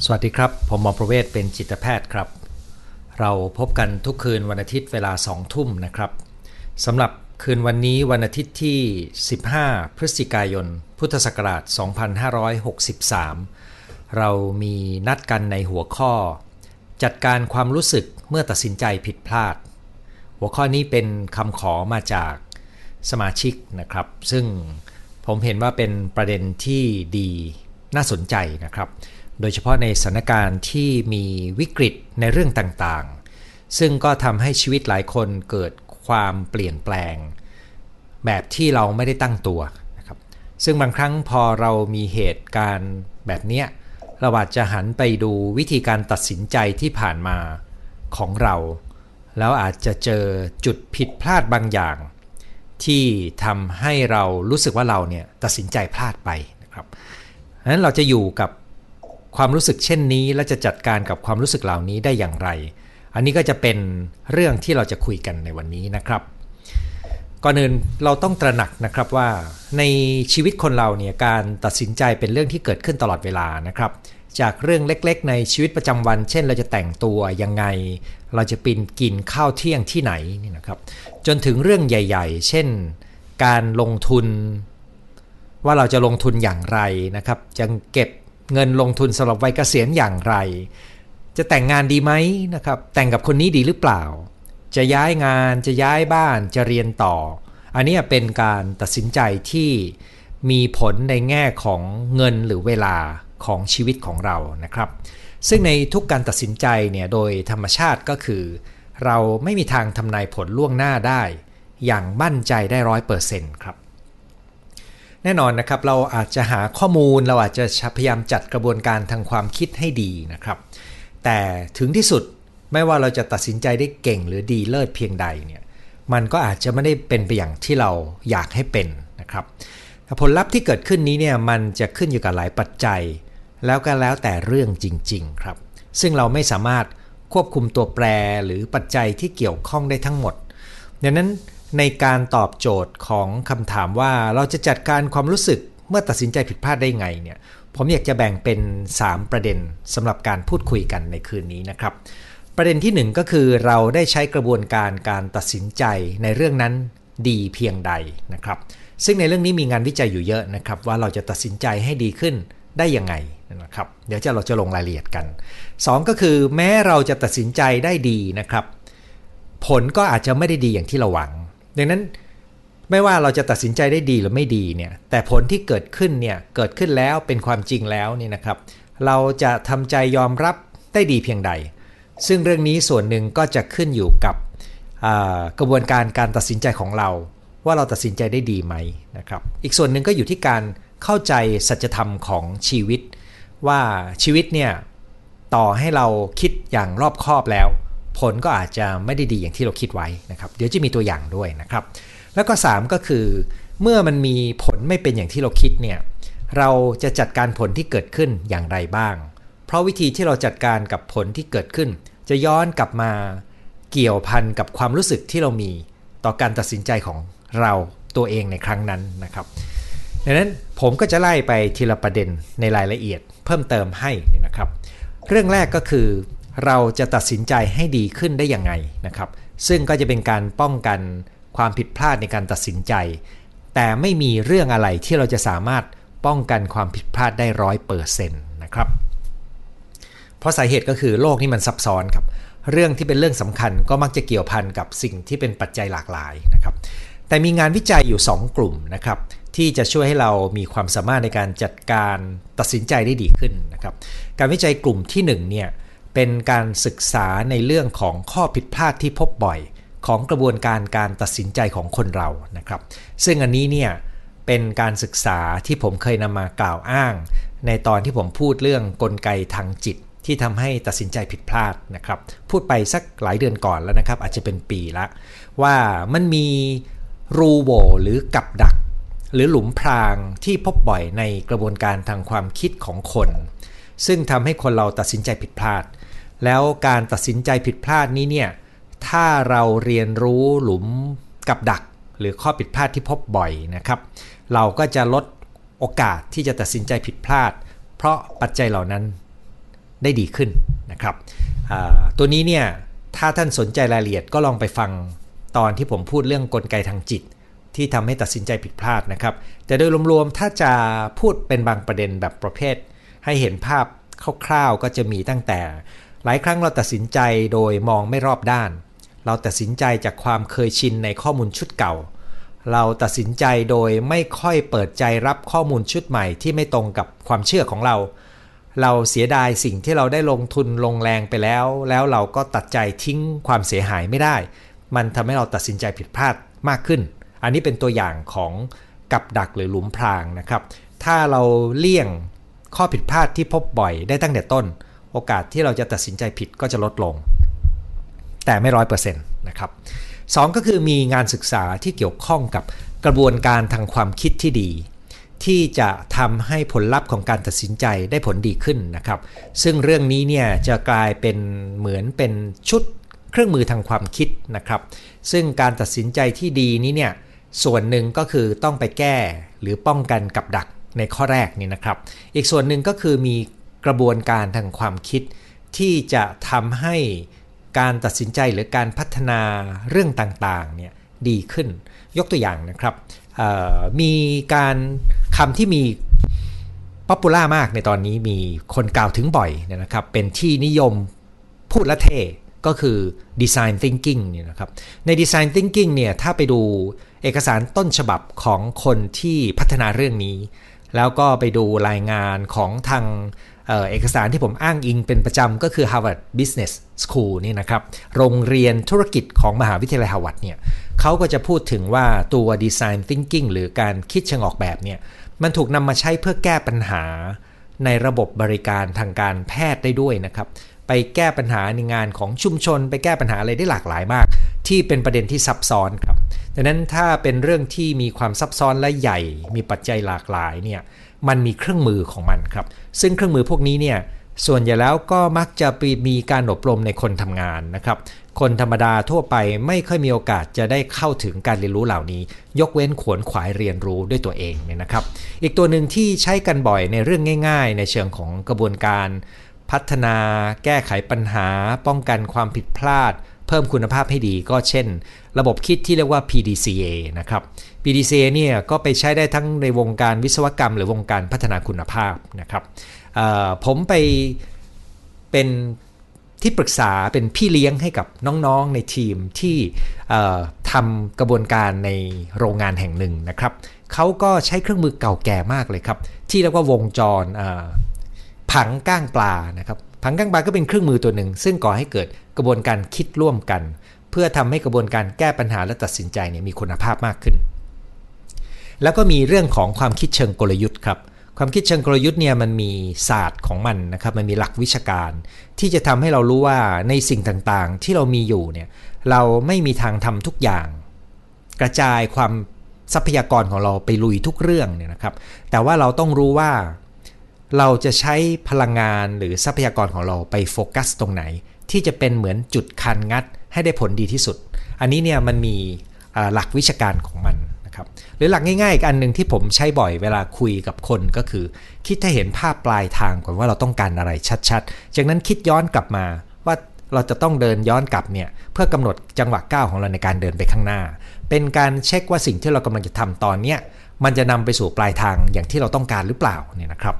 สวัสดีครับ ผมหมอประเวศเป็นจิตแพทย์ครับ เราพบกันทุกคืนวันอาทิตย์เวลาสองทุ่มนะครับสำหรับคืนวันนี้วันอาทิตย์ที่ 15 พฤศจิกายน พุทธศักราช 2563 เรามีนัดกันในหัวข้อ จัดการความรู้สึกเมื่อตัดสินใจผิดพลาด หัวข้อนี้เป็นคำขอมาจากสมาชิกนะครับ ซึ่งผมเห็นว่าเป็นประเด็นที่ดีน่าสนใจนะครับ โดยเฉพาะในสถานการณ์ที่มีวิกฤตในเรื่องต่างๆ ซึ่งก็ทำให้ชีวิตหลายคนเกิดความเปลี่ยนแปลง แบบที่เราไม่ได้ตั้งตัวนะครับ ซึ่งบางครั้งพอเรามีเหตุการณ์แบบเนี้ยเราอาจจะหันไปดูวิธีการตัดสินใจที่ผ่านมาของเรา แล้วอาจจะเจอจุดผิดพลาดบางอย่าง ที่ทำให้เรารู้สึกว่าเราเนี่ยตัดสินใจพลาดไปนะครับดังนั้นเราจะอยู่กับ ความรู้สึกเช่นนี้ และจะจัดการกับความรู้สึกเหล่านี้ได้อย่างไร อันนี้ก็จะเป็นเรื่องที่เราจะคุยกันในวันนี้นะครับ ก่อนอื่นเราต้องตระหนักนะครับว่าในชีวิตคนเราเนี่ยการตัดสินใจเป็นเรื่องที่เกิดขึ้นตลอดเวลานะครับ จากเรื่องเล็กๆ ในชีวิตประจำวัน เช่น เราจะแต่งตัวยังไง เราจะปินกินข้าวเที่ยงที่ไหนนี่นะครับ จนถึงเรื่องใหญ่ ๆ เช่น การลงทุนว่าเราจะลงทุนอย่างไรนะครับ จะเก็บ เงินลงทุนสำหรับวัยเกษียณอย่างไร จะแต่งงานดีไหมนะครับ แต่งกับคนนี้ดีหรือเปล่า จะย้ายงานจะย้ายบ้านจะเรียนต่อ อันนี้เป็นการตัดสินใจที่มีผลในแง่ของเงินหรือเวลาของชีวิตของเรานะครับ ซึ่งในทุกการตัดสินใจเนี่ยโดยธรรมชาติก็คือ เราไม่มีทางทำนายผลล่วงหน้าได้ อย่างมั่นใจได้ร้อยเปอร์เซ็นต์ครับ แน่นอนนะครับเราอาจจะหาข้อมูลเราอาจจะพยายามจัดกระบวนการทางความคิดให้ดีนะครับ แต่ถึงที่สุดไม่ว่าเราจะตัดสินใจได้เก่งหรือดีเลิศเพียงใดเนี่ยมันก็อาจจะไม่ได้เป็นไปอย่างที่เราอยากให้เป็นนะครับผลลัพธ์ที่เกิดขึ้นนี้เนี่ยมันจะขึ้นอยู่กับหลายปัจจัย แล้วก็แล้วแต่เรื่องจริง ๆ ครับ ซึ่งเราไม่สามารถควบคุมตัวแปรหรือปัจจัยที่เกี่ยวข้องได้ทั้งหมดดังนั้น ในการตอบโจทย์ของคำถามว่าเราจะจัดการความรู้สึกเมื่อตัดสินใจผิดพลาดได้ไงเนี่ยผมอยากจะแบ่งเป็น 3 ประเด็นสำหรับการพูดคุยกันในคืนนี้นะครับ ประเด็นที่ 1 ก็คือเราได้ใช้กระบวนการการตัดสินใจในเรื่องนั้นดีเพียงใดนะครับ ซึ่งในเรื่องนี้มีงานวิจัยอยู่เยอะนะครับ ว่าเราจะตัดสินใจให้ดีขึ้นได้ยังไงนะครับ เดี๋ยวจะเราจะลงรายละเอียดกัน 2 ก็คือแม้เราจะตัดสินใจได้ดีนะครับ ผลก็อาจจะไม่ได้ดีอย่างที่เราหวัง ดังนั้นไม่ว่าเราจะตัดสินใจได้ดีหรือไม่ดีเนี่ย แต่ผลที่เกิดขึ้นเนี่ยเกิดขึ้นแล้วเป็นความจริงแล้วนี่นะครับ เราจะทำใจยอมรับได้ดีเพียงใด ซึ่งเรื่องนี้ส่วนหนึ่งก็จะขึ้นอยู่กับกระบวนการการตัดสินใจของเรา ว่าเราตัดสินใจได้ดีไหมนะครับ อีกส่วนหนึ่งก็อยู่ที่การเข้าใจสัจธรรมของชีวิต ว่าชีวิตเนี่ยต่อให้เราคิดอย่างรอบคอบแล้ว ผลก็อาจจะไม่ได้ดีอย่างที่เราคิดไว้นะครับ เดี๋ยวจะมีตัวอย่างด้วยนะครับ แล้วก็ 3 ก็คือเมื่อมันมีผลไม่เป็นอย่างที่เราคิดเนี่ยเราจะจัดการผลที่เกิดขึ้นอย่างไรบ้าง เพราะวิธีที่เราจัดการกับผลที่เกิดขึ้น จะย้อนกลับมาเกี่ยวพันกับความรู้สึกที่เรามีต่อการตัดสินใจของเราตัวเองในครั้งนั้นนะครับดังนั้นผมก็จะไล่ไปทีละประเด็นในรายละเอียดเพิ่มเติมให้นะครับ เรื่องแรกก็คือ เราจะตัดสินใจให้ดีขึ้นได้ยังไงนะครับ ซึ่งก็จะเป็นการป้องกันความผิดพลาดในการตัดสินใจ แต่ไม่มีเรื่องอะไรที่เราจะสามารถป้องกันความผิดพลาดได้ร้อยเปอร์เซ็นต์นะครับ เพราะสาเหตุก็คือโลกนี้มันซับซ้อนครับ เรื่องที่เป็นเรื่องสำคัญก็มักจะเกี่ยวพันกับสิ่งที่เป็นปัจจัยหลากหลายนะครับ แต่มีงานวิจัยอยู่ 2 กลุ่มนะครับที่จะช่วยให้เรามีความสามารถในการจัดการตัดสินใจได้ดีขึ้นนะครับ การวิจัยกลุ่มที่1เนี่ย เป็นการศึกษาในเรื่องของข้อผิดพลาดที่พบบ่อย ของกระบวนการการตัดสินใจของคนเรานะครับ ซึ่งอันนี้เนี่ยเป็นการศึกษาที่ผมเคยนำมากล่าวอ้าง ในตอนที่ผมพูดเรื่องกลไกทางจิตที่ทำให้ตัดสินใจผิดพลาดนะครับ พูดไปสักหลายเดือนก่อนแล้วนะครับ อาจจะเป็นปีละ ว่ามันมีรูโวหรือกับดัก หรือหลุมพรางที่พบบ่อยในกระบวนการทางความคิดของคน ซึ่งทำให้คนเราตัดสินใจผิดพลาด แล้วการตัดสินใจผิดพลาดนี้เนี่ยถ้าเราเรียนรู้หลุมกับดัก หรือข้อผิดพลาดที่พบบ่อยนะครับ เราก็จะลดโอกาสที่จะตัดสินใจผิดพลาด เพราะปัจจัยเหล่านั้นได้ดีขึ้นนะครับตัวนี้เนี่ยถ้าท่านสนใจรายละเอียดก็ลองไปฟังตอนที่ผมพูดเรื่องกลไกทางจิต ที่ทำให้ตัดสินใจผิดพลาดนะครับ แต่โดยรวมๆถ้าจะพูดเป็นบางประเด็นแบบประเภท ให้เห็นภาพคร่าวๆก็จะมีตั้งแต่ หลายครั้งเราตัดสินใจโดยมองไม่รอบด้าน เราตัดสินใจจากความเคยชินในข้อมูลชุดเก่า เราตัดสินใจโดยไม่ค่อยเปิดใจรับข้อมูลชุดใหม่ที่ไม่ตรงกับความเชื่อของเรา เราเสียดายสิ่งที่เราได้ลงทุนลงแรงไปแล้ว แล้วเราก็ตัดใจทิ้งความเสียหายไม่ได้ มันทำให้เราตัดสินใจผิดพลาดมากขึ้น อันนี้เป็นตัวอย่างของกับดักหรือหลุมพรางนะครับ ถ้าเราเลี่ยง ข้อผิดพลาดที่พบบ่อยได้ตั้งแต่ต้น โอกาสที่เราจะตัดสินใจผิดก็จะลดลง แต่ไม่ร้อยเปอร์เซ็นต์นะครับสก็คือมีงานศึกษาที่เกี่ยวข้องกับกระบวนการทางความคิดที่ดี ที่จะทำให้ผลลัพธ์ของการตัดสินใจได้ผลดีขึ้นนะครับ ซึ่งเรื่องนี้เนี่ยจะกลายเป็นเหมือนเป็นชุดเครื่องมือทางความคิดนะครับ ซึ่งการตัดสินใจที่ดีนี้เนี่ยส่วนหนึ่งก็คือต้องไปแก้หรือป้องกันกับดัก ในข้อแรกนี่นะครับ อีกส่วนหนึ่งก็คือมีกระบวนการทางความคิด ที่จะทำให้การตัดสินใจหรือการพัฒนาเรื่องต่างๆเนี่ยดีขึ้น ยกตัวอย่างนะครับมีการคำที่มีป๊อปปูล่ามากในตอนนี้มีคนกล่าวถึงบ่อยนะครับ เป็นที่นิยมพูดละเทก็คือ design thinking เนี่ยนะครับ ใน design thinking เนี่ยถ้าไปดูเอกสารต้นฉบับของคนที่พัฒนาเรื่องนี้ แล้วก็ไปดูรายงานของทางเอกสารที่ผมอ้างอิงเป็นประจำก็คือ Harvard Business School นี่นะครับ โรงเรียนธุรกิจของมหาวิทยาลัยฮาร์วาร์ดเนี่ยเขาก็จะพูดถึงว่าตัว Design Thinking หรือการคิดเชิงออกแบบเนี่ย มันถูกนำมาใช้เพื่อแก้ปัญหาในระบบบริการทางการแพทย์ได้ด้วยนะครับ ไปแก้ปัญหาในงานของชุมชน ไปแก้ปัญหาอะไรได้หลากหลายมาก ที่เป็นประเด็นที่ซับซ้อนครับ ดังนั้นถ้าเป็นเรื่องที่มีความซับซ้อนและใหญ่ มีปัจจัยหลากหลายเนี่ยมันมีเครื่องมือของมันครับ ซึ่งเครื่องมือพวกนี้เนี่ยส่วนใหญ่แล้วก็มักจะมีการอบรมในคนทำงานนะครับ คนธรรมดาทั่วไปไม่ค่อยมีโอกาสจะได้เข้าถึงการเรียนรู้เหล่านี้ ยกเว้นขวนขวายเรียนรู้ด้วยตัวเองเนี่ยนะครับ อีกตัวหนึ่งที่ใช้กันบ่อยในเรื่องง่าย ๆ ในเชิงของกระบวนการ พัฒนา แก้ไขปัญหา ป้องกันความผิดพลาด พิ่มคุณภาพให้ดีก็เช่น ระบบคิดที่เรียกว่า PDCA นะครับ PDCA เนี่ยก็ไปใช้ได้ทั้งในวงการวิศวกรรม หรือวงการพัฒนาคุณภาพนะครับผมไปเป็นที่ปรึกษาเป็นพี่เลี้ยงให้กับน้องๆในทีมที่ทำกระบวนการในโรงงานแห่งหนึ่งนะครับเขาก็ใช้เครื่องมือเก่าแก่มากเลยครับ ที่เรียกว่าวงจรผังก้างปลานะครับ ผังก้างปลาก็เป็นเครื่องมือตัวหนึ่ง ซึ่งก่อให้เกิดกระบวนการคิดร่วมกัน เพื่อทำให้กระบวนการแก้ปัญหาและตัดสินใจเนี่ยมีคุณภาพมากขึ้น แล้วก็มีเรื่องของความคิดเชิงกลยุทธ์ครับความคิดเชิงกลยุทธ์เนี่ยมันมีศาสตร์ของมันนะครับมันมีหลักวิชาการ ที่จะทำให้เรารู้ว่าในสิ่งต่างๆ ที่เรามีอยู่เนี่ยเราไม่มีทางทำทุกอย่าง กระจายความทรัพยากรของเราไปลุยทุกเรื่องเนี่ยนะครับ แต่ว่าเราต้องรู้ว่า เราจะใช้พลังงานหรือทรัพยากรของเราไปโฟกัสตรงไหน ที่จะเป็นเหมือนจุดคันงัดให้ได้ผลดีที่สุด อันนี้เนี่ยมันมีหลักวิชาการของมันนะครับหรือหลักง่ายๆอีกอันหนึ่งที่ผมใช้บ่อยเวลาคุยกับคนก็คือ คิดให้เห็นภาพปลายทางก่อนว่าเราต้องการอะไรชัดๆ จากนั้นคิดย้อนกลับมาว่าเราจะต้องเดินย้อนกลับเนี่ยเพื่อกำหนดจังหวะก้าวของเราในการเดินไปข้างหน้า เป็นการเช็คว่าสิ่งที่เรากำลังจะทำตอนเนี้ยมันจะนำไปสู่ปลายทางอย่างที่เราต้องการหรือเปล่าเนี่ยนะครับ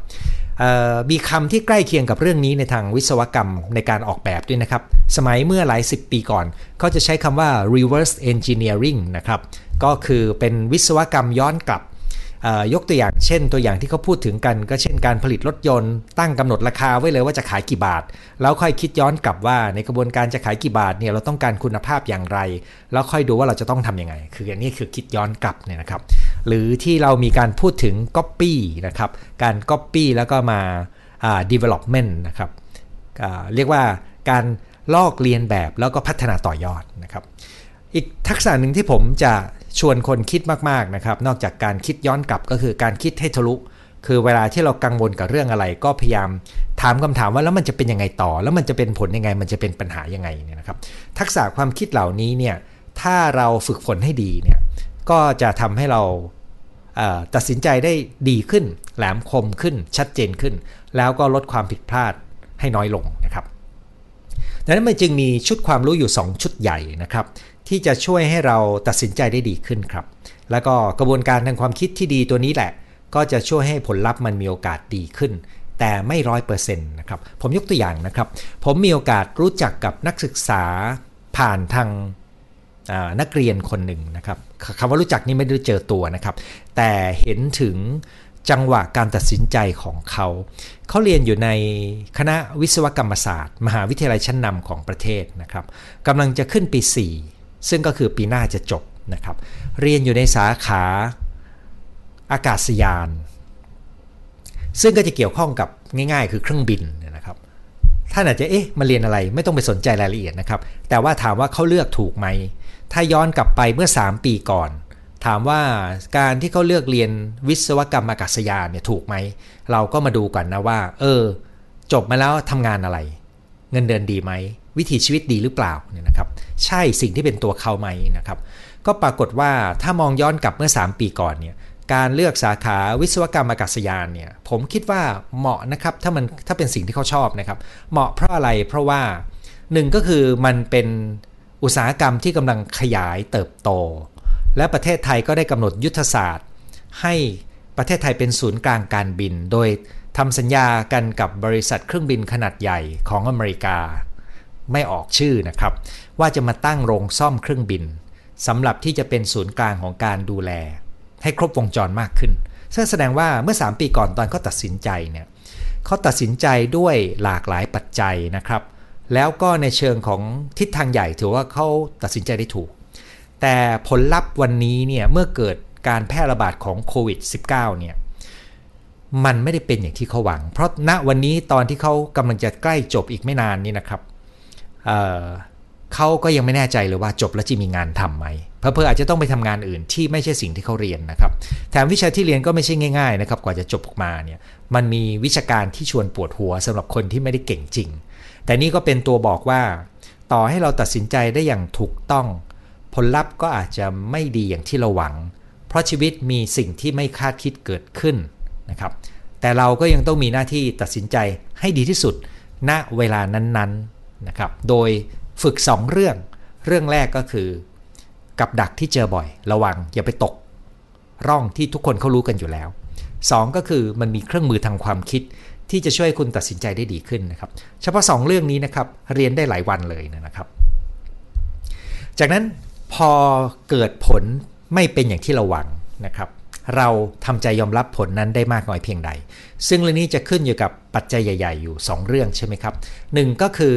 มีคำที่ใกล้เคียงกับเรื่องนี้ในทางวิศวกรรมในการออกแบบด้วยนะครับ สมัยเมื่อหลายสิบปีก่อน เขาจะใช้คำว่า reverse engineering นะครับ ก็คือเป็นวิศวกรรมย้อนกลับ ยกตัวอย่างเช่น ตัวอย่างที่เขาพูดถึงกัน ก็เช่นการผลิตรถยนต์ ตั้งกำหนดราคาไว้เลยว่าจะขายกี่บาท แล้วค่อยคิดย้อนกลับว่าในกระบวนการจะขายกี่บาทเนี่ยเราต้องการคุณภาพอย่างไร แล้วค่อยดูว่าเราจะต้องทํำยังไง คืออันนี้คือคิดย้อนกลับเนี่ยนะครับ หรือที่เรามีการพูดถึง Copy นะครับ การ Copy แล้วก็มา development นะครับเรียกว่าการลอกเรียนแบบแล้วก็พัฒนาต่อยอดนะครับ อีกทักษะหนึ่งที่ผมจะชวนคนคิดมากๆนะครับ นอกจากการคิดย้อนกลับก็คือการคิดให้ทะลุ คือเวลาที่เรากังวลกับเรื่องอะไร ก็พยายามถามคำถามว่าแล้วมันจะเป็นยังไงต่อ แล้วมันจะเป็นผลยังไง มันจะเป็นปัญหายังไงเนี่ยนะครับ ทักษะความคิดเหล่านี้เนี่ยถ้าเราฝึกฝนให้ดีเนี่ย ก็จะทำให้เราตัดสินใจได้ดีขึ้น แหลมคมขึ้น ชัดเจนขึ้น แล้วก็ลดความผิดพลาดให้น้อยลงนะครับ ดังนั้นมันจึงมีชุดความรู้อยู่ 2 ชุดใหญ่นะครับ ที่จะช่วยให้เราตัดสินใจได้ดีขึ้นครับ แล้วก็กระบวนการทางความคิดที่ดีตัวนี้แหละ ก็จะช่วยให้ผลลัพธ์มันมีโอกาสดีขึ้น แต่ไม่ร้อยเปอร์เซ็นต์นะครับ ผมยกตัวอย่างนะครับ ผมมีโอกาสรู้จักกับนักศึกษาผ่านทาง นักเรียนคนหนึ่งนะครับคำว่ารู้จักนี่ไม่ได้เจอตัวนะครับ แต่เห็นถึงจังหวะการตัดสินใจของเขา เขาเรียนอยู่ในคณะวิศวกรรมศาสตร์ มหาวิทยาลัยชั้นนำของประเทศนะครับกำลังจะขึ้นปี 4 ซึ่งก็คือปีหน้าจะจบนะครับ เรียนอยู่ในสาขาอากาศยาน ซึ่งก็จะเกี่ยวข้องกับง่ายๆ คือเครื่องบินนะครับ ท่านอาจจะเอ๊ะมาเรียนอะไรไม่ต้องไปสนใจรายละเอียดนะครับ แต่ว่าถามว่าเขาเลือกถูกไหม ถ้าย้อนกลับไปเมื่อ 3 ปีก่อน ถามว่าการที่เขาเลือกเรียนวิศวกรรมอากาศยานเนี่ยถูกไหม เราก็มาดูก่อนนะว่า เออ จบมาแล้วทำงานอะไร เงินเดือนดีไหม วิถีชีวิตดีหรือเปล่าเนี่ยนะครับ ใช่สิ่งที่เป็นตัวเขาไหมนะครับ ก็ปรากฏว่าถ้ามองย้อนกลับเมื่อ 3 ปีก่อนเนี่ยการเลือกสาขาวิศวกรรมอากาศยานเนี่ยผมคิดว่าเหมาะนะครับถ้ามันถ้าเป็นสิ่งที่เขาชอบนะครับ เหมาะเพราะอะไรเพราะว่าหนึ่งก็คือมันเป็น อุตสาหกรรมที่กำลังขยายเติบโต และประเทศไทยก็ได้กำหนดยุทธศาสตร์ ให้ประเทศไทยเป็นศูนย์กลางการบิน โดยทำสัญญากันกับบริษัทเครื่องบินขนาดใหญ่ของอเมริกา ไม่ออกชื่อนะครับ ว่าจะมาตั้งโรงซ่อมเครื่องบินสำหรับที่จะเป็นศูนย์กลางของการดูแล ให้ครบวงจรมากขึ้นซึ่งแสดงว่าเมื่อ 3 ปีก่อนตอนเขาตัดสินใจเนี่ยเขาตัดสินใจด้วยหลากหลายปัจจัยนะครับ แล้วก็ในเชิงของทิศทางใหญ่ถือว่าเขาตัดสินใจได้ถูก แต่ผลลัพธ์วันนี้เนี่ยเมื่อเกิดการแพร่ระบาดของโควิด -19 เนี่ยมันไม่ได้เป็นอย่างที่เขาหวัง เพราะณวันนี้ตอนที่เขากำลังจะใกล้จบอีกไม่นานนี้นะครับเเขาก็ยังไม่แน่ใจเลยว่าจบแล้วจะมีงานทำไหมเพอเพออาจจะต้องไปทำงานอื่นที่ไม่ใช่สิ่งที่เขาเรียนนะครับ แถมวิชาที่เรียนก็ไม่ใช่ง่ายๆนะครับ กว่าจะจบออกมาเนี่ยมันมีวิชาการที่ชวนปวดหัวสำหรับคนที่ไม่ได้เก่งจริง แต่นี่ก็เป็นตัวบอกว่า ต่อให้เราตัดสินใจได้อย่างถูกต้อง ผลลัพธ์ก็อาจจะไม่ดีอย่างที่เราหวัง เพราะชีวิตมีสิ่งที่ไม่คาดคิดเกิดขึ้นนะครับ แต่เราก็ยังต้องมีหน้าที่ตัดสินใจให้ดีที่สุด ณเวลานั้นๆนะครับ โดยฝึก 2 เรื่อง เรื่องแรกก็คือ กับดักที่เจอบ่อย ระวังอย่าไปตก ร่องที่ทุกคนเขารู้กันอยู่แล้ว 2 ก็คือมันมีเครื่องมือทางความคิด ที่จะช่วยคุณตัดสินใจได้ดีขึ้นนะครับ เฉพาะ 2 เรื่องนี้นะครับเรียนได้หลายวันเลยนะครับ จากนั้นพอเกิดผลไม่เป็นอย่างที่เราหวังนะครับ เราทำใจยอมรับผลนั้นได้มากน้อยเพียงใด ซึ่งเรื่องนี้จะขึ้นอยู่กับปัจจัยใหญ่ ๆ อยู่ 2 เรื่องใช่ไหมครับหนึ่งก็คือ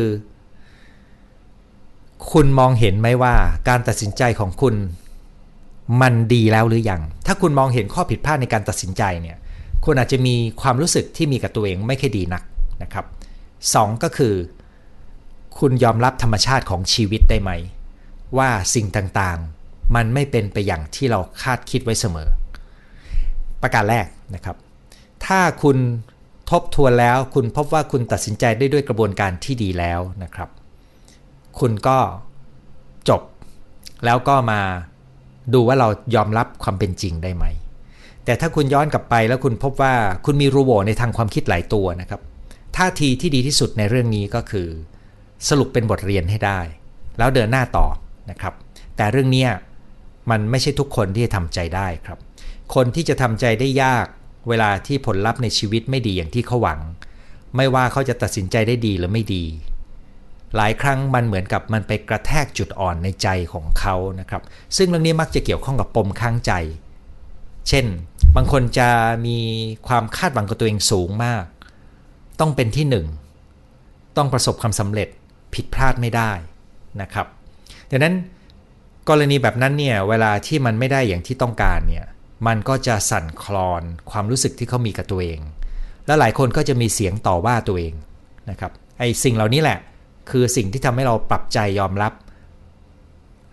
คุณมองเห็นไหมว่าการตัดสินใจของคุณมันดีแล้วหรือยัง ถ้าคุณมองเห็นข้อผิดพลาดในการตัดสินใจเนี่ย คุณอาจจะมีความรู้สึกที่มีกับตัวเองไม่ค่อยดีนักนะครับสก็คือ คุณยอมรับธรรมชาติของชีวิตได้ไหม ว่าสิ่งต่างๆ มันไม่เป็นไปอย่างที่เราคาดคิดไว้เสมอ ประการแรกนะครับ ถ้าคุณทบทวนแล้วคุณพบว่าคุณตัดสินใจได้ด้วยกระบวนการที่ดีแล้วนะครับ คุณก็จบแล้วก็มาดูว่าเรายอมรับความเป็นจริงได้ไหม แต่ถ้าคุณย้อนกลับไปแล้วคุณพบว่าคุณมีรูโบในทางความคิดหลายตัวนะครับท่าทีที่ดีที่สุดในเรื่องนี้ก็คือ สรุปเป็นบทเรียนให้ได้ แล้วเดินหน้าต่อนะครับ แต่เรื่องนี้มันไม่ใช่ทุกคนที่จะทำใจได้ครับ คนที่จะทำใจได้ยาก เวลาที่ผลลัพธ์ในชีวิตไม่ดีอย่างที่เขาหวัง ไม่ว่าเขาจะตัดสินใจได้ดีหรือไม่ดี หลายครั้งมันเหมือนกับมันไปกระแทกจุดอ่อนในใจของเขานะครับ ซึ่งเรื่องนี้มักจะเกี่ยวข้องกับปมข้างใจ เช่น บางคนจะมีความคาดหวังกับตัวเองสูงมาก ต้องเป็นที่หนึ่งต้องประสบความสำเร็จผิดพลาดไม่ได้นะครับดังนั้นกรณีแบบนั้นเนี่ยเวลาที่มันไม่ได้อย่างที่ต้องการเนี่ยมันก็จะสั่นคลอนความรู้สึกที่เขามีกับตัวเอง และหลายคนก็จะมีเสียงต่อว่าตัวเองนะครับไอ้สิ่งเหล่านี้แหละ คือสิ่งที่ทำให้เราปรับใจยอมรับ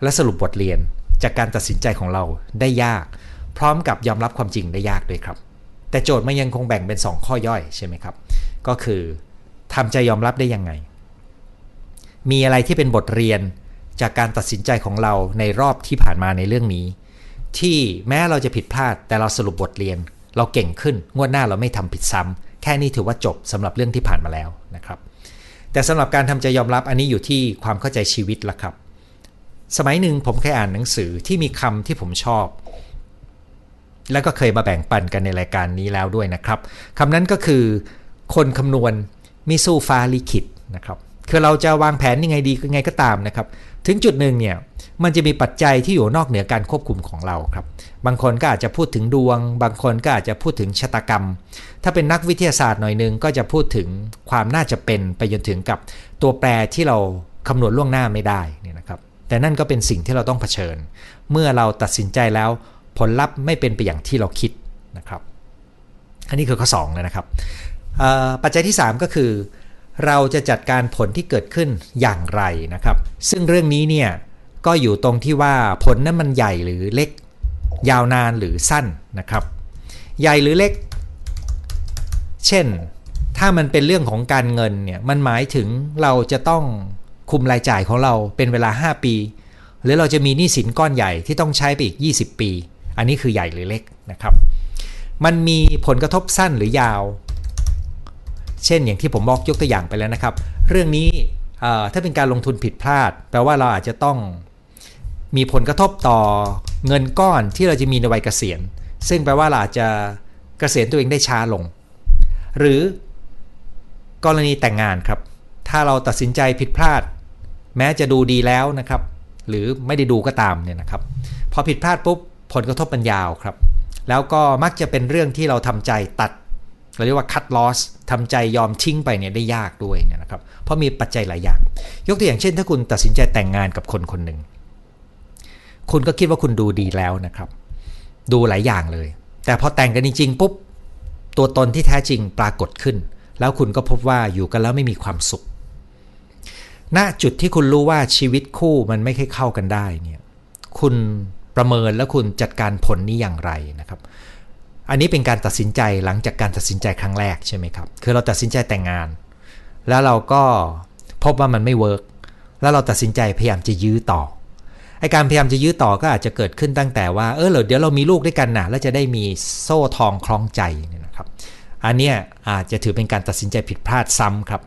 และสรุปบทเรียนจากการตัดสินใจของเราได้ยาก พร้อมกับยอมรับความจริงได้ยากด้วยครับ แต่โจทย์มันยังคงแบ่งเป็น 2 ข้อย่อยใช่ไหมครับ ก็คือทำใจยอมรับได้ยังไง มีอะไรที่เป็นบทเรียนจากการตัดสินใจของเราในรอบที่ผ่านมาในเรื่องนี้ ที่แม้เราจะผิดพลาดแต่เราสรุปบทเรียน เราเก่งขึ้นงวดหน้าเราไม่ทำผิดซ้ำแค่นี้ถือว่าจบสำหรับเรื่องที่ผ่านมาแล้วนะครับ แต่สำหรับการทำใจยอมรับอันนี้อยู่ที่ความเข้าใจชีวิตละครับ สมัยหนึ่งผมเคยอ่านหนังสือที่มีคำที่ผมชอบ แล้วก็เคยมาแบ่งปันกันในรายการนี้แล้วด้วยนะครับคำนั้นก็คือคนคำนวณมิสู้ฟ้าลิขิตนะครับคือเราจะวางแผนยังไงดียังไงก็ตามนะครับ ถึงจุดหนึ่งเนี่ยมันจะมีปัจจัยที่อยู่นอกเหนือการควบคุมของเราครับ บางคนก็อาจจะพูดถึงดวง บางคนก็อาจจะพูดถึงชะตากรรม ถ้าเป็นนักวิทยาศาสตร์หน่อยนึงก็จะพูดถึงความน่าจะเป็นไปจนถึงกับตัวแปรที่เราคำนวณล่วงหน้าไม่ได้นี่นะครับ แต่นั่นก็เป็นสิ่งที่เราต้องเผชิญ เมื่อเราตัดสินใจแล้ว ผลลัพธ์ไม่เป็นไปอย่างที่เราคิดนะครับ อันนี้คือข้อ2นะครับ ปัจจัยที่ 3 ก็คือ เราจะจัดการผลที่เกิดขึ้นอย่างไรนะครับ ซึ่งเรื่องนี้เนี่ยก็อยู่ตรงที่ว่าผลนั้นมันใหญ่หรือเล็ก ยาวนานหรือสั้นนะครับ ใหญ่หรือเล็ก เช่น ถ้ามันเป็นเรื่องของการเงินเนี่ยมันหมายถึงเราจะต้องคุมรายจ่ายของเราเป็นเวลา 5 ปี หรือเราจะมีหนี้สินก้อนใหญ่ที่ต้องใช้ไปอีก 20 ปี อันนี้คือใหญ่หรือเล็กนะครับ มันมีผลกระทบสั้นหรือยาว เช่นอย่างที่ผมบอกยกตัวอย่างไปแล้วนะครับ เรื่องนี้ถ้าเป็นการลงทุนผิดพลาด แปลว่าเราอาจจะต้องมีผลกระทบต่อเงินก้อนที่เราจะมีในวัยเกษียณ ซึ่งแปลว่าเราอาจจะเกษียณตัวเองได้ช้าลง หรือกรณีแต่งงานครับ ถ้าเราตัดสินใจผิดพลาด แม้จะดูดีแล้วนะครับ หรือไม่ได้ดูก็ตามเนี่ยนะครับ พอผิดพลาดปุ๊บ ผลกระทบมันยาวครับ แล้วก็มักจะเป็นเรื่องที่เราทำใจตัดเราเรียกว่า cut loss ทำใจยอมทิ้งไปเนี่ยได้ยากด้วยเนี่ยนะครับ เพราะมีปัจจัยหลายอย่าง ยกตัวอย่างเช่น ถ้าคุณตัดสินใจแต่งงานกับคนคนหนึ่ง คุณก็คิดว่าคุณดูดีแล้วนะครับ ดูหลายอย่างเลย แต่พอแต่งกันจริงๆปุ๊บ ตัวตนที่แท้จริงปรากฏขึ้น แล้วคุณก็พบว่าอยู่กันแล้วไม่มีความสุข ณ จุดที่คุณรู้ว่าชีวิตคู่มันไม่ค่อยเข้ากันได้เนี่ย คุณ ประเมินแล้วคุณจัดการผลนี้อย่างไรนะครับ อันนี้เป็นการตัดสินใจหลังจากการตัดสินใจครั้งแรกใช่ไหมครับ คือเราตัดสินใจแต่งงาน แล้วเราก็พบว่ามันไม่เวิร์กแล้วเราตัดสินใจพยายามจะยื้อต่อไอการพยายามจะยื้อต่อก็อาจจะเกิดขึ้นตั้งแต่ว่าเออเดี๋ยวเรามีลูกด้วยกันนะแล้วจะได้มีโซ่ทองคล้องใจเนี่ยนะครับ อันเนี้ยอาจจะถือเป็นการตัดสินใจผิดพลาดซ้ำครับ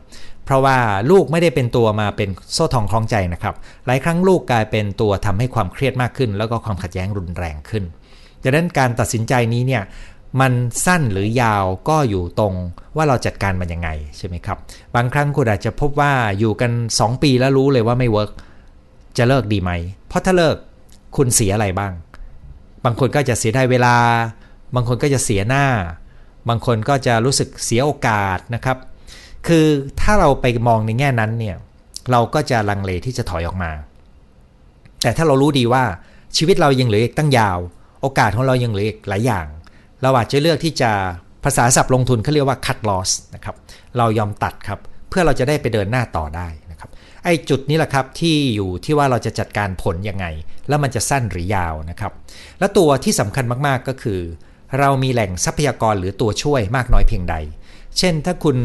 เพราะว่าลูกไม่ได้เป็นตัวมาเป็นโซ่ทองคล้องใจนะครับ หลายครั้งลูกกลายเป็นตัวทำให้ความเครียดมากขึ้น แล้วก็ความขัดแย้งรุนแรงขึ้นดังนั้นการตัดสินใจนี้เนี่ยมันสั้นหรือยาวก็อยู่ตรงว่าเราจัดการมันยังไงใช่ไหมครับ บางครั้งคุณอาจจะพบว่าอยู่กัน 2 ปีแล้วรู้เลยว่าไม่เวิร์กจะเลิกดีไหม เพราะถ้าเลิกคุณเสียอะไรบ้าง บางคนก็จะเสียได้เวลา บางคนก็จะเสียหน้า บางคนก็จะรู้สึกเสียโอกาสนะครับ คือถ้าเราไปมองในแง่นั้นเนี่ยเราก็จะลังเลที่จะถอยออกมา แต่ถ้าเรารู้ดีว่าชีวิตเรายังเหลืออีกตั้งยาว โอกาสของเรายังเหลืออีกหลายอย่าง เราอาจจะเลือกที่จะภาษาศัพท์ลงทุนเขาเรียกว่า cut loss นะครับเรายอมตัดครับ เพื่อเราจะได้ไปเดินหน้าต่อได้นะครับไอ้จุดนี้แหละครับที่อยู่ที่ว่าเราจะจัดการผลยังไง แล้วมันจะสั้นหรือยาวนะครับ และตัวที่สำคัญมากๆก็คือ เรามีแหล่งทรัพยากรหรือตัวช่วยมากน้อยเพียงใด เช่นถ้าคุณ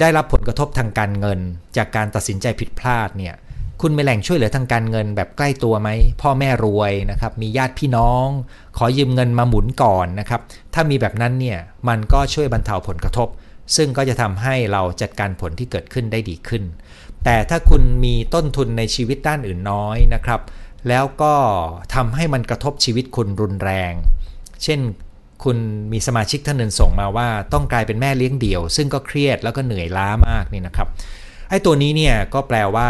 ได้รับผลกระทบทางการเงิน จากการตัดสินใจผิดพลาดเนี่ยคุณมีแหล่งช่วยเหลือทางการเงินแบบใกล้ตัวไหม พ่อแม่รวยนะครับมีญาติพี่น้อง ขอยืมเงินมาหมุนก่อนนะครับถ้ามีแบบนั้นเนี่ยมันก็ช่วยบรรเทาผลกระทบ ซึ่งก็จะทำให้เราจัดการผลที่เกิดขึ้นได้ดีขึ้น แต่ถ้าคุณมีต้นทุนในชีวิตด้านอื่นน้อยนะครับ แล้วก็ทำให้มันกระทบชีวิตคุณรุนแรง เช่น คุณมีสมาชิกท่านหนึ่งส่งมาว่าต้องกลายเป็นแม่เลี้ยงเดี่ยว ซึ่งก็เครียดแล้วก็เหนื่อยล้ามากนี่นะครับไอ้ตัวนี้เนี่ยก็แปลว่า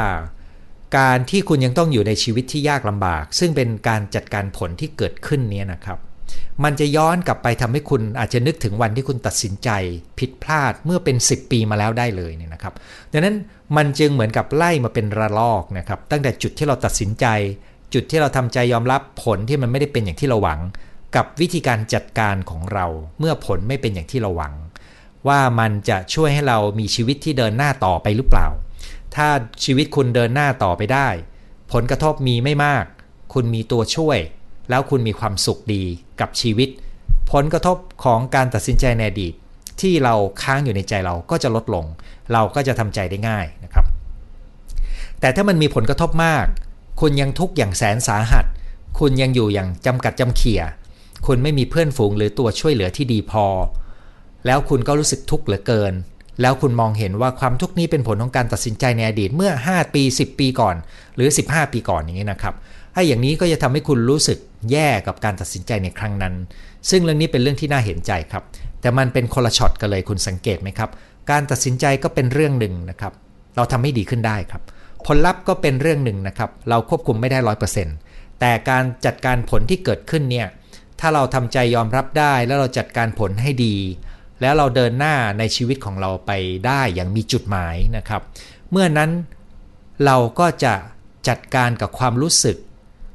การที่คุณยังต้องอยู่ในชีวิตที่ยากลำบาก ซึ่งเป็นการจัดการผลที่เกิดขึ้นนี้นะครับ มันจะย้อนกลับไปทำให้คุณอาจจะนึกถึงวันที่คุณตัดสินใจผิดพลาดเมื่อเป็น 10 ปีมาแล้วได้เลยเนี่ยนะครับดังนั้นมันจึงเหมือนกับไล่มาเป็นระลอกนะครับตั้งแต่จุดที่เราตัดสินใจ จุดที่เราทำใจยอมรับผลที่มันไม่ได้เป็นอย่างที่เราหวัง กับวิธีการจัดการของเราเมื่อผลไม่เป็นอย่างที่เราหวัง ว่ามันจะช่วยให้เรามีชีวิตที่เดินหน้าต่อไปหรือเปล่า ถ้าชีวิตคุณเดินหน้าต่อไปได้ ผลกระทบมีไม่มาก คุณมีตัวช่วย แล้วคุณมีความสุขดีกับชีวิต ผลกระทบของการตัดสินใจในอดีตที่เราค้างอยู่ในใจเราก็จะลดลง เราก็จะทำใจได้ง่ายนะครับ แต่ถ้ามันมีผลกระทบมาก คุณยังทุกข์อย่างแสนสาหัส คุณยังอยู่อย่างจำกัดจำเขี่ย คุณไม่มีเพื่อนฝูงหรือตัวช่วยเหลือที่ดีพอ แล้วคุณก็รู้สึกทุกข์เหลือเกิน แล้วคุณมองเห็นว่าความทุกข์นี้เป็นผลของการตัดสินใจในอดีตเมื่อ 5 ปี 10 ปีก่อน หรือ 15 ปีก่อนอย่างนี้นะครับถ้อย่างนี้ก็จะทำให้คุณรู้สึกแย่กับการตัดสินใจในครั้งนั้น ซึ่งเรื่องนี้เป็นเรื่องที่น่าเห็นใจครับ แต่มันเป็นคนละช็อตกันเลยคุณสังเกตไหมครับ การตัดสินใจก็เป็นเรื่องหนึ่งนะครับ เราทำให้ดีขึ้นได้ครับ ผลลัพธ์ก็เป็นเรื่องหนึ่งนะครับ เราควบคุมไม่ได้ร้อยเปอร์เซ็นต์แต่การจัดการผลที่เกิดขึ้นเนี่ย ถ้าเราทำใจยอมรับได้แล้วเราจัดการผลให้ดี แล้วเราเดินหน้าในชีวิตของเราไปได้อย่างมีจุดหมายนะครับ เมื่อนั้นเราก็จะจัดการกับความรู้สึก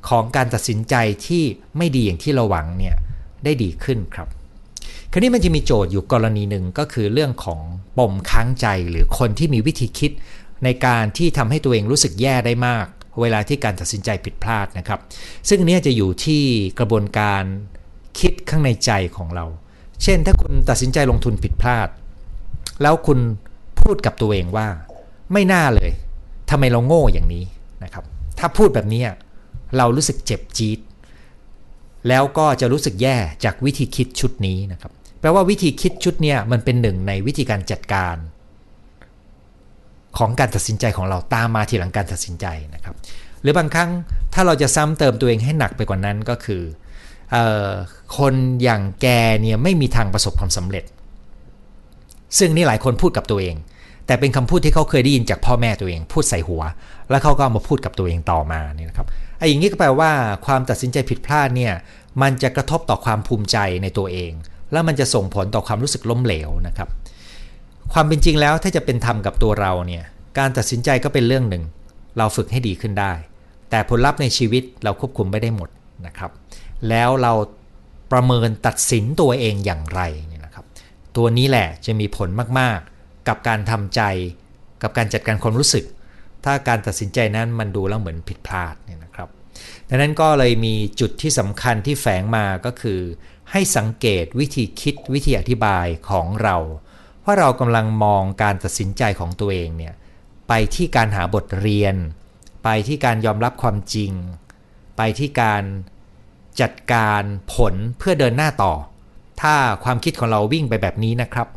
ของการตัดสินใจที่ไม่ดีอย่างที่เราหวังเนี่ยได้ดีขึ้นครับ คราวนี้มันจะมีโจทย์อยู่กรณีหนึ่งก็คือเรื่องของปมค้างใจหรือคนที่มีวิธีคิด ในการที่ทำให้ตัวเองรู้สึกแย่ได้มาก เวลาที่การตัดสินใจผิดพลาดนะครับ ซึ่งนี้จะอยู่ที่กระบวนการ คิดข้างในใจของเรา เช่นถ้าคุณตัดสินใจลงทุนผิดพลาด แล้วคุณพูดกับตัวเองว่า ไม่น่าเลยทำไมเราโง่อย่างนี้นะครับ ถ้าพูดแบบนี้เรารู้สึกเจ็บจี๊ดแล้วก็จะรู้สึกแย่จากวิธีคิดชุดนี้นะครับ แปลว่าวิธีคิดชุดนี้มันเป็นหนึ่งในวิธีการจัดการ ของการตัดสินใจของเราตามมาทีหลังการตัดสินใจนะครับ หรือบางครั้งถ้าเราจะซ้ำเติมตัวเองให้หนักไปกว่านั้นก็คือ คนอย่างแกเนี่ยไม่มีทางประสบความสำเร็จ ซึ่งนี่หลายคนพูดกับตัวเอง แต่เป็นคำพูดที่เขาเคยได้ยินจากพ่อแม่ตัวเอง พูดใส่หัว แล้วเขาก็เอามาพูดกับตัวเองต่อมาเนี่ยนะครับไอ้อย่างนี้ก็แปลว่าความตัดสินใจผิดพลาดเนี่ยมันจะกระทบต่อความภูมิใจในตัวเอง แล้วมันจะส่งผลต่อความรู้สึกล้มเหลวนะครับ ความเป็นจริงแล้วถ้าจะเป็นธรรมกับตัวเราเนี่ยการตัดสินใจก็เป็นเรื่องหนึ่ง เราฝึกให้ดีขึ้นได้ แต่ผลลัพธ์ในชีวิตเราควบคุมไม่ได้หมดนะครับ แล้วเราประเมินตัดสินตัวเองอย่างไรเนี่ยนะครับ ตัวนี้แหละจะมีผลมากๆ กับการทำใจ กับการจัดการความรู้สึก ถ้าการตัดสินใจนั้นมันดูแล้วเหมือนผิดพลาดเนี่ยนะครับดังนั้นก็เลยมีจุดที่สำคัญที่แฝงมาก็คือ ให้สังเกตวิธีคิดวิธีอธิบายของเรา ว่าเรากำลังมองการตัดสินใจของตัวเองเนี่ยไปที่การหาบทเรียน ไปที่การยอมรับความจริง ไปที่การ จัดการผลเพื่อเดินหน้าต่อ ถ้าความคิดของเราวิ่งไปแบบนี้นะครับ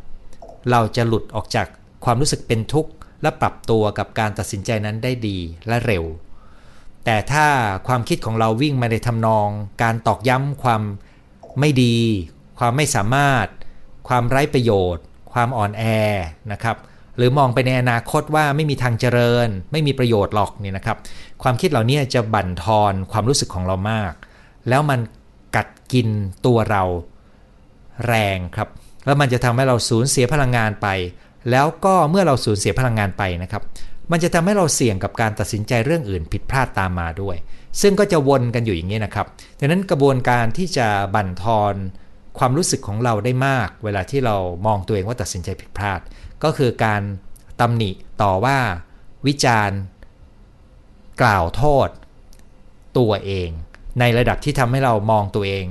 เราจะหลุดออกจากความรู้สึกเป็นทุกข์ และปรับตัวกับการตัดสินใจนั้นได้ดีและเร็ว แต่ถ้าความคิดของเราวิ่งมาในทำนอง การตอกย้ำความไม่ดี ความไม่สามารถ ความไร้ประโยชน์ ความอ่อนแอนะครับหรือมองไปในอนาคตว่าไม่มีทางเจริญ ไม่มีประโยชน์หรอกเนี่ยนะครับ ความคิดเหล่านี้จะบั่นทอนความรู้สึกของเรามาก แล้วมันกัดกินตัวเราแรงครับ แล้วมันจะทำให้เราสูญเสียพลังงานไป แล้วก็เมื่อเราสูญเสียพลังงานไปนะครับ มันจะทำให้เราเสี่ยงกับการตัดสินใจเรื่องอื่นผิดพลาดตามมาด้วย ซึ่งก็จะวนกันอยู่อย่างนี้นะครับดังนั้นกระบวนการที่จะบั่นทอนความรู้สึกของเราได้มาก เวลาที่เรามองตัวเองว่าตัดสินใจผิดพลาด ก็คือการตำหนิต่อว่าวิจารณ์ กล่าวโทษ ตัวเอง ในระดับที่ทำให้เรามองตัวเอง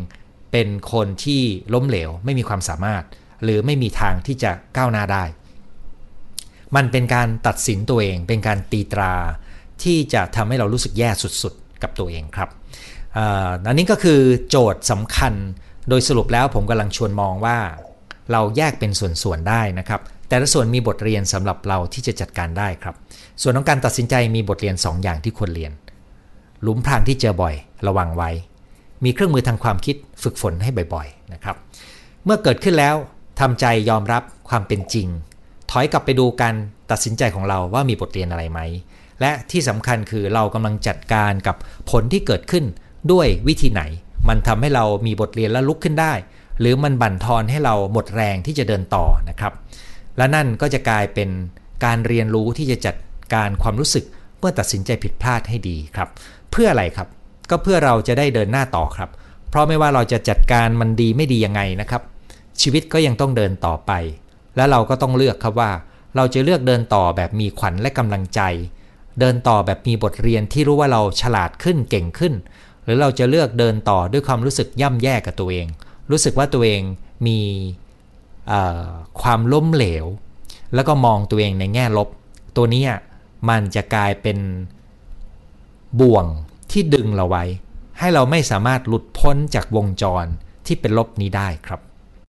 เป็นคนที่ล้มเหลว ไม่มีความสามารถ หรือไม่มีทางที่จะก้าวหน้าได้ มันเป็นการตัดสินตัวเอง เป็นการตีตรา ที่จะทำให้เรารู้สึกแย่สุดๆ กับตัวเองครับอันนี้ก็คือโจทย์สำคัญโดยสรุปแล้วผมกำลังชวนมองว่า เราแยกเป็นส่วนๆได้นะครับแต่ละส่วนมีบทเรียนสำหรับเราที่จะจัดการได้ครับ ส่วนของการตัดสินใจมีบทเรียน 2อย่างที่ควรเรียน หลุมพรางที่เจอบ่อย ระวังไว้ มีเครื่องมือทางความคิดฝึกฝนให้บ่อยๆนะครับ เมื่อเกิดขึ้นแล้วทำใจยอมรับความเป็นจริง ถอยกลับไปดูการตัดสินใจของเราว่ามีบทเรียนอะไรไหม และที่สำคัญคือเรากำลังจัดการกับผลที่เกิดขึ้นด้วยวิธีไหน มันทำให้เรามีบทเรียนและลุกขึ้นได้ หรือมันบั่นทอนให้เราหมดแรงที่จะเดินต่อนะครับ และนั่นก็จะกลายเป็นการเรียนรู้ที่จะจัดการความรู้สึกเมื่อตัดสินใจผิดพลาดให้ดีครับ เพื่ออะไรครับ ก็เพื่อเราจะได้เดินหน้าต่อครับ เพราะไม่ว่าเราจะจัดการมันดีไม่ดียังไงนะครับ ชีวิตก็ยังต้องเดินต่อไป และเราก็ต้องเลือกครับว่า เราจะเลือกเดินต่อแบบมีขวัญและกำลังใจ เดินต่อแบบมีบทเรียนที่รู้ว่าเราฉลาดขึ้นเก่งขึ้น หรือเราจะเลือกเดินต่อด้วยความรู้สึกย่ำแย่กับตัวเอง รู้สึกว่าตัวเองมีความล้มเหลว แล้วก็มองตัวเองในแง่ลบ ตัวนี้มันจะกลายเป็นบ่วง ที่ดึงเราไว้ ให้เราไม่สามารถหลุดพ้นจากวงจรที่เป็นลบนี้ได้ครับ